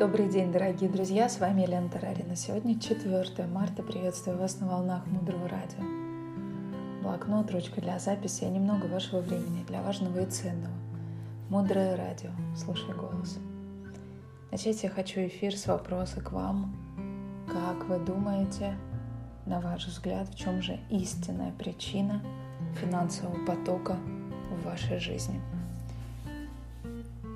Добрый день, дорогие друзья, с вами Елена Тарарина. Сегодня 4 марта, приветствую вас на волнах Мудрого Радио. Блокнот, ручка для записи и немного вашего времени для важного и ценного. Мудрое Радио, слушай голос. Начать я хочу эфир с вопроса к вам. Как вы думаете, на ваш взгляд, в чем же истинная причина финансового потока в вашей жизни?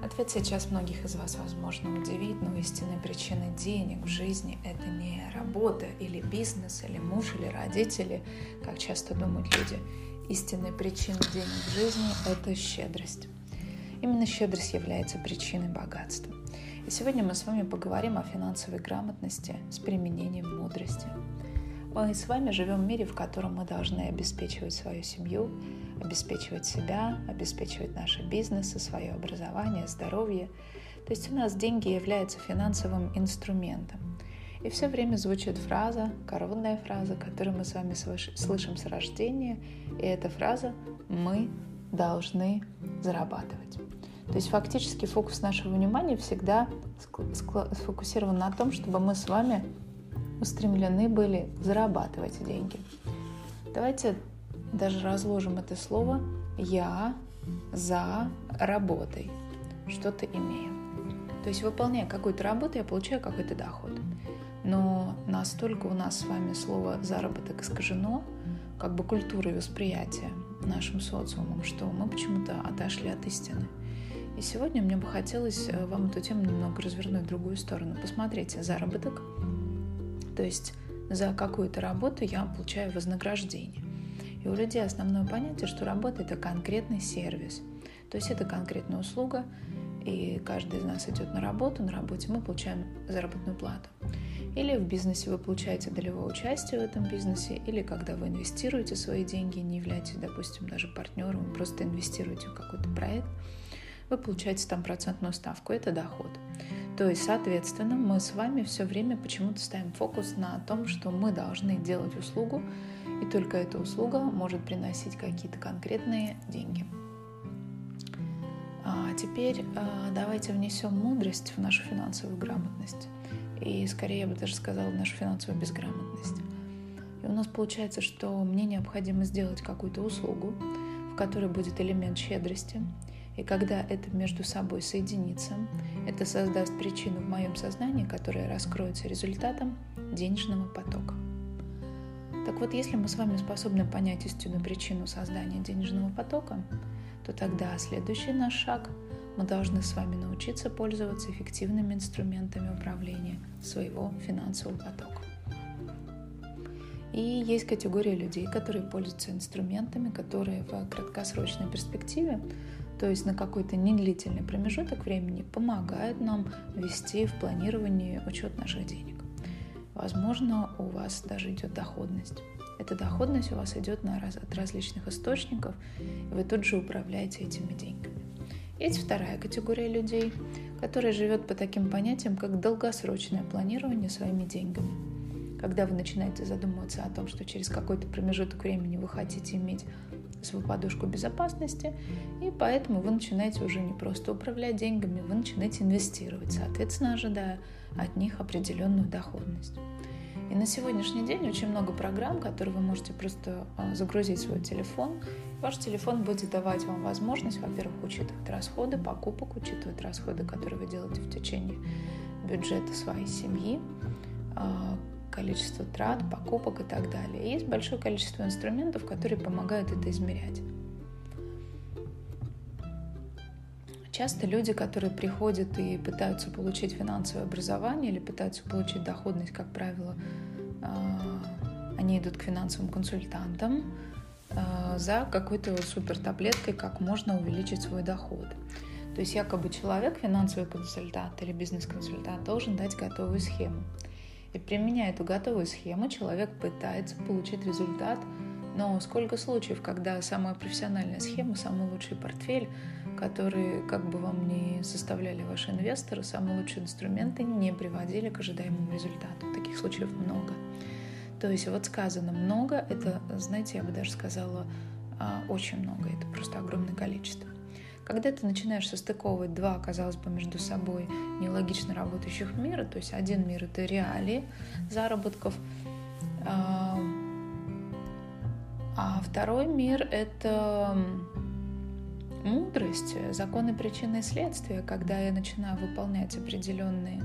Ответ сейчас многих из вас, возможно, удивит, но истинная причина денег в жизни – это не работа или бизнес, или муж, или родители, как часто думают люди. Истинная причина денег в жизни – это щедрость. Именно щедрость является причиной богатства. И сегодня мы с вами поговорим о финансовой грамотности с применением мудрости. Мы с вами живем в мире, в котором мы должны обеспечивать свою семью, обеспечивать себя, обеспечивать наши бизнесы, свое образование, здоровье. То есть у нас деньги являются финансовым инструментом. И все время звучит фраза, коронная фраза, которую мы с вами слышим с рождения. И эта фраза «мы должны зарабатывать». То есть фактически фокус нашего внимания всегда сфокусирован на том, чтобы мы с вами устремлены были зарабатывать деньги. Давайте даже разложим это слово «я за работой». Что-то имею. То есть, выполняя какую-то работу, я получаю какой-то доход. Но настолько у нас с вами слово «заработок» искажено, как бы культурой восприятия нашим социумом, что мы почему-то отошли от истины. И сегодня мне бы хотелось э, вам эту тему немного развернуть в другую сторону. Посмотрите, заработок, то есть за какую-то работу я получаю вознаграждение. И у людей основное понятие, что работа – это конкретный сервис. То есть это конкретная услуга, и каждый из нас идет на работу, на работе мы получаем заработную плату. Или в бизнесе вы получаете долевое участие в этом бизнесе, или когда вы инвестируете свои деньги, не являетесь, допустим, даже партнером, просто инвестируете в какой-то проект, вы получаете там процентную ставку, это доход. То есть, соответственно, мы с вами все время почему-то ставим фокус на том, что мы должны делать услугу, и только эта услуга может приносить какие-то конкретные деньги. А теперь а, давайте внесем мудрость в нашу финансовую грамотность. И скорее я бы даже сказала, в нашу финансовую безграмотность. И у нас получается, что мне необходимо сделать какую-то услугу, в которой будет элемент щедрости. И когда это между собой соединится, это создаст причину в моем сознании, которая раскроется результатом денежного потока. Так вот, если мы с вами способны понять истинную причину создания денежного потока, то тогда следующий наш шаг – мы должны с вами научиться пользоваться эффективными инструментами управления своего финансового потока. И есть категория людей, которые пользуются инструментами, которые в краткосрочной перспективе, то есть на какой-то недлительный промежуток времени, помогают нам вести в планировании учет наших денег. Возможно, у вас даже идет доходность. Эта доходность у вас идет на раз, от различных источников, и вы тут же управляете этими деньгами. Есть вторая категория людей, которая живет по таким понятиям, как долгосрочное планирование своими деньгами. Когда вы начинаете задумываться о том, что через какой-то промежуток времени вы хотите иметь свою подушку безопасности, и поэтому вы начинаете уже не просто управлять деньгами, вы начинаете инвестировать, соответственно, ожидая от них определенную доходность. И на сегодняшний день очень много программ, которые вы можете просто а, загрузить в свой телефон. Ваш телефон будет давать вам возможность, во-первых, учитывать расходы покупок, учитывать расходы, которые вы делаете в течение бюджета своей семьи, а, количество трат, покупок и так далее. И есть большое количество инструментов, которые помогают это измерять. Часто люди, которые приходят и пытаются получить финансовое образование или пытаются получить доходность, как правило, а, они идут к финансовым консультантам а, за какой-то супер таблеткой, как можно увеличить свой доход. То есть якобы человек, финансовый консультант или бизнес-консультант, должен дать готовую схему. И применяя эту готовую схему, человек пытается получить результат. Но сколько случаев, когда самая профессиональная схема, самый лучший портфель которые, как бы вам ни составляли ваши инвесторы, самые лучшие инструменты не приводили к ожидаемому результату. Таких случаев много. То есть вот сказано много, это, знаете, я бы даже сказала, а, очень много, это просто огромное количество. Когда ты начинаешь состыковывать два, казалось бы, между собой нелогично работающих мира, то есть один мир — это реалии заработков, а, а второй мир — это мудрость, законы причины и следствия, когда я начинаю выполнять определенные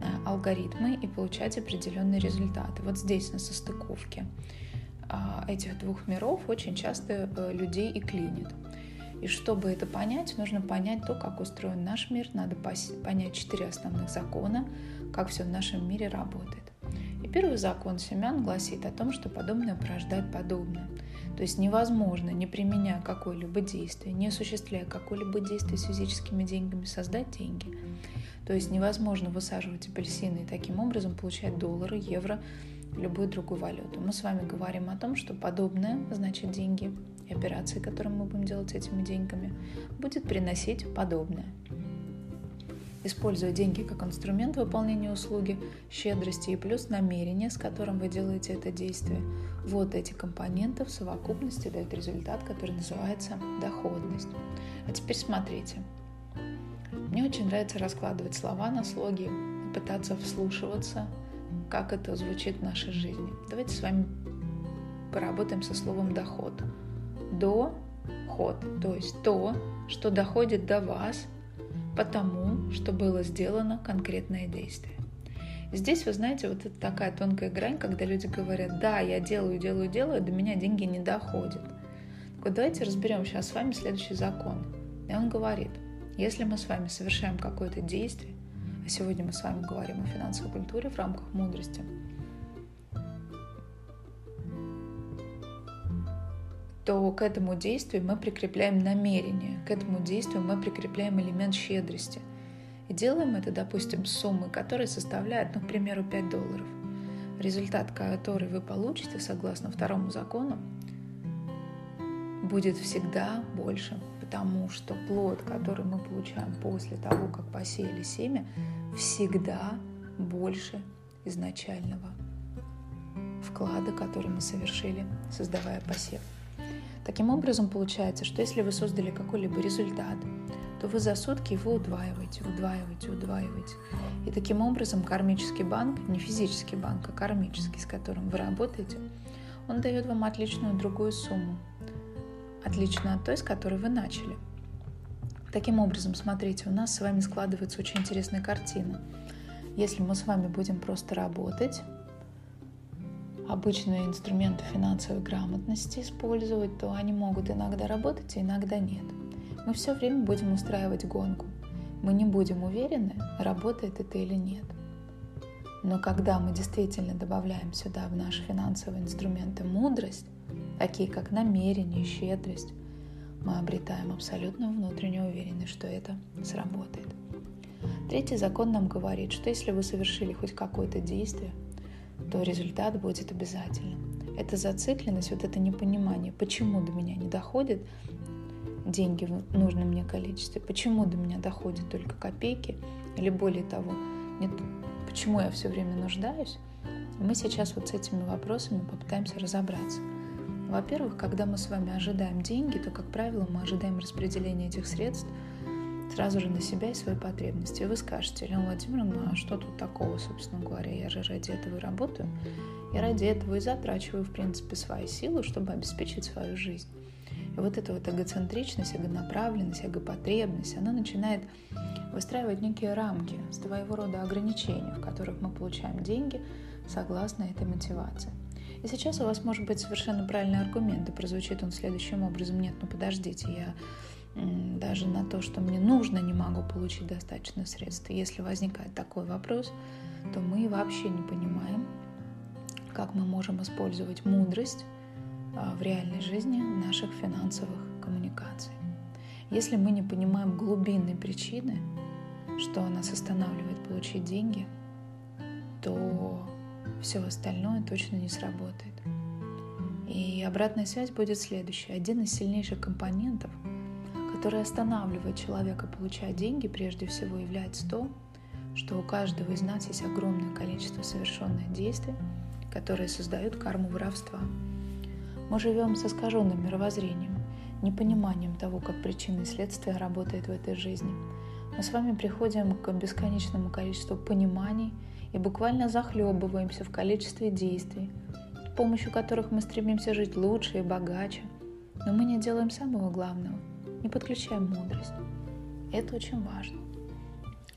а, алгоритмы и получать определенные результаты. Вот здесь на состыковке а, этих двух миров очень часто э, людей и клинит. И чтобы это понять, нужно понять то, как устроен наш мир, надо понять четыре основных закона, как все в нашем мире работает. И первый закон семян гласит о том, что подобное порождает подобное. То есть невозможно, не применяя какое-либо действие, не осуществляя какое-либо действие с физическими деньгами, создать деньги. То есть невозможно высаживать апельсины и таким образом получать доллары, евро, любую другую валюту. Мы с вами говорим о том, что подобное, значит деньги и операции, которые мы будем делать этими деньгами, будет приносить подобное. Используя деньги как инструмент выполнения услуги, щедрости и плюс намерение, с которым вы делаете это действие, вот эти компоненты в совокупности дают результат, который называется доходность. А теперь смотрите. Мне очень нравится раскладывать слова на слоги, пытаться вслушиваться, как это звучит в нашей жизни. Давайте с вами поработаем со словом «доход». Доход, то есть то, что доходит до вас потому, что было сделано конкретное действие. Здесь, вы знаете, вот это такая тонкая грань, когда люди говорят, да, я делаю, делаю, делаю, до меня деньги не доходят. Так вот давайте разберем сейчас с вами следующий закон. И он говорит, если мы с вами совершаем какое-то действие, а сегодня мы с вами говорим о финансовой культуре в рамках мудрости, то к этому действию мы прикрепляем намерение, к этому действию мы прикрепляем элемент щедрости. И делаем это, допустим, суммы, которая составляет, ну, к примеру, 5 долларов. Результат, который вы получите, согласно второму закону, будет всегда больше, потому что плод, который мы получаем после того, как посеяли семя, всегда больше изначального вклада, который мы совершили, создавая посев. Таким образом, получается, что если вы создали какой-либо результат, то вы за сутки его удваиваете, удваиваете, удваиваете. И таким образом кармический банк, не физический банк, а кармический, с которым вы работаете, он дает вам отличную другую сумму, отличную от той, с которой вы начали. Таким образом, смотрите, у нас с вами складывается очень интересная картина. Если мы с вами будем просто работать, обычные инструменты финансовой грамотности использовать, то они могут иногда работать, а иногда нет. Мы все время будем устраивать гонку. Мы не будем уверены, работает это или нет. Но когда мы действительно добавляем сюда в наши финансовые инструменты мудрость, такие как намерение, щедрость, мы обретаем абсолютную внутреннюю уверенность, что это сработает. Третий закон нам говорит, что если вы совершили хоть какое-то действие, то результат будет обязательно. Это зацикленность, вот это непонимание, почему до меня не доходят деньги в нужном мне количестве, почему до меня доходят только копейки, или более того, нет, почему я все время нуждаюсь, мы сейчас вот с этими вопросами попытаемся разобраться. Во-первых, когда мы с вами ожидаем деньги, то, как правило, мы ожидаем распределения этих средств – сразу же на себя и свои потребности. И вы скажете, Елена Владимировна, а что тут такого, собственно говоря? Я же ради этого и работаю. Я ради этого и затрачиваю, в принципе, свои силы, чтобы обеспечить свою жизнь. И вот эта вот эгоцентричность, эгонаправленность, эгопотребность, она начинает выстраивать некие рамки, своего рода ограничения, в которых мы получаем деньги согласно этой мотивации. И сейчас у вас может быть совершенно правильный аргумент, и прозвучит он следующим образом. Нет, ну подождите, я даже на то, что мне нужно, не могу получить достаточно средств. Если возникает такой вопрос, то мы вообще не понимаем, как мы можем использовать мудрость а, в реальной жизни наших финансовых коммуникаций. Если мы не понимаем глубинной причины, что нас останавливает получить деньги, то все остальное точно не сработает. И обратная связь будет следующая. Один из сильнейших компонентов – которое останавливает человека получать деньги, прежде всего является то, что у каждого из нас есть огромное количество совершенных действий, которые создают карму воровства. Мы живем с искаженным мировоззрением. непониманием того, как причины и следствия работают в этой жизни. Мы с вами приходим к бесконечному количеству пониманий и буквально захлебываемся в количестве действий, с помощью которых мы стремимся жить лучше и богаче. Но мы не делаем самого главного, не подключаем мудрость. Это очень важно.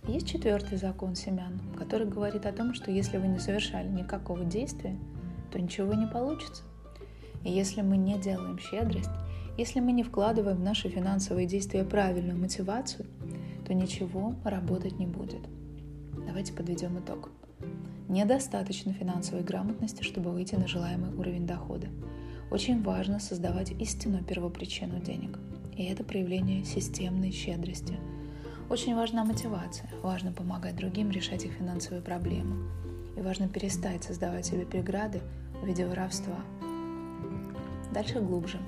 Есть четвертый закон семян, который говорит о том, что если вы не совершали никакого действия, то ничего не получится. И если мы не делаем щедрость, если мы не вкладываем в наши финансовые действия правильную мотивацию, то ничего работать не будет. Давайте подведем итог. Недостаточно финансовой грамотности, чтобы выйти на желаемый уровень дохода. Очень важно создавать истинную первопричину денег. И это проявление системной щедрости. Очень важна мотивация. Важно помогать другим решать их финансовые проблемы. И важно перестать создавать себе преграды в виде воровства. Дальше глубже.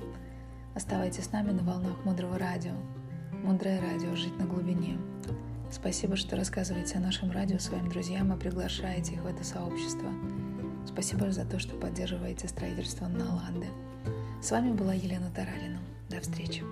Оставайтесь с нами на волнах Мудрого Радио. Мудрое Радио «Жить на глубине». Спасибо, что рассказываете о нашем радио своим друзьям и приглашаете их в это сообщество. Спасибо за то, что поддерживаете строительство Наланды. С вами была Елена Тарарина. До встречи.